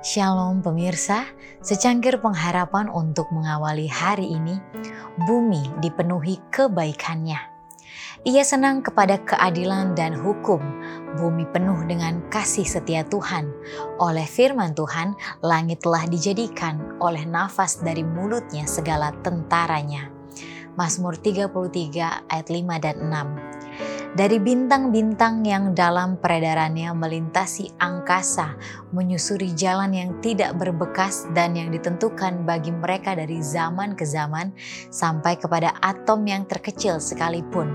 Shalom pemirsa, secangkir pengharapan untuk mengawali hari ini, bumi dipenuhi kebaikannya. Ia senang kepada keadilan dan hukum, bumi penuh dengan kasih setia Tuhan. Oleh firman Tuhan, langit telah dijadikan oleh nafas dari mulutnya segala tentaranya. Mazmur 33 ayat 5 dan 6 dari bintang-bintang yang dalam peredarannya melintasi angkasa, menyusuri jalan yang tidak berbekas dan yang ditentukan bagi mereka dari zaman ke zaman sampai kepada atom yang terkecil sekalipun.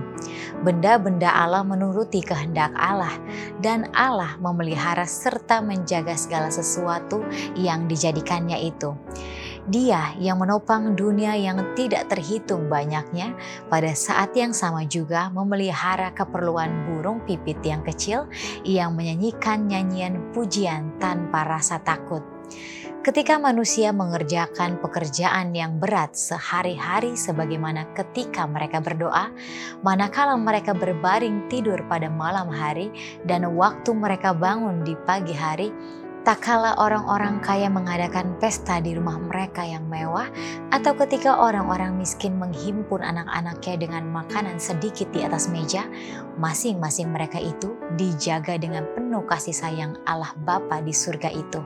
Benda-benda Allah menuruti kehendak Allah dan Allah memelihara serta menjaga segala sesuatu yang dijadikannya itu. Dia yang menopang dunia yang tidak terhitung banyaknya, pada saat yang sama juga memelihara keperluan burung pipit yang kecil yang menyanyikan nyanyian pujian tanpa rasa takut. Ketika manusia mengerjakan pekerjaan yang berat sehari-hari sebagaimana ketika mereka berdoa, manakala mereka berbaring tidur pada malam hari dan waktu mereka bangun di pagi hari, Tak kala orang-orang kaya mengadakan pesta di rumah mereka yang mewah, atau ketika orang-orang miskin menghimpun anak-anaknya dengan makanan sedikit di atas meja, masing-masing mereka itu dijaga dengan penuh kasih sayang Allah Bapa di surga itu.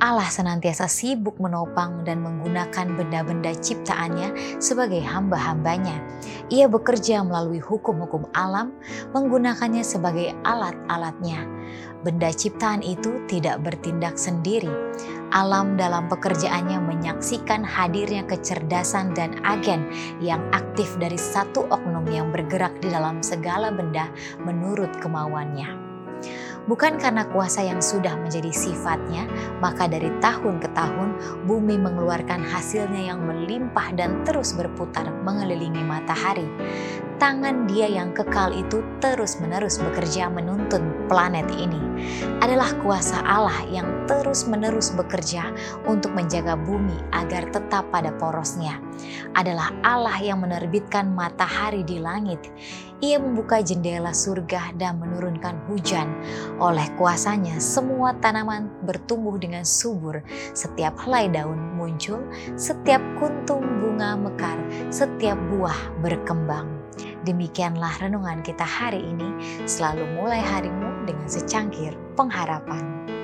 Allah senantiasa sibuk menopang dan menggunakan benda-benda ciptaannya sebagai hamba-hambanya. Ia bekerja melalui hukum-hukum alam, menggunakannya sebagai alat-alatnya benda ciptaan itu tidak bertindak sendiri. Alam dalam pekerjaannya menyaksikan hadirnya kecerdasan dan agen yang aktif dari satu oknum yang bergerak di dalam segala benda menurut kemauannya. Bukan karena kuasa yang sudah menjadi sifatnya, maka dari tahun ke tahun bumi mengeluarkan hasilnya yang melimpah dan terus berputar mengelilingi matahari tangan dia yang kekal itu terus-menerus bekerja menuntun planet ini. Adalah kuasa Allah yang terus-menerus bekerja untuk menjaga bumi agar tetap pada porosnya. Adalah Allah yang menerbitkan matahari di langit. Ia membuka jendela surga dan menurunkan hujan. Oleh kuasanya, semua tanaman bertumbuh dengan subur. Setiap helai daun muncul, setiap kuntum bunga mekar, setiap buah berkembang. Demikianlah renungan kita hari ini. Selalu mulai harimu dengan secangkir pengharapan.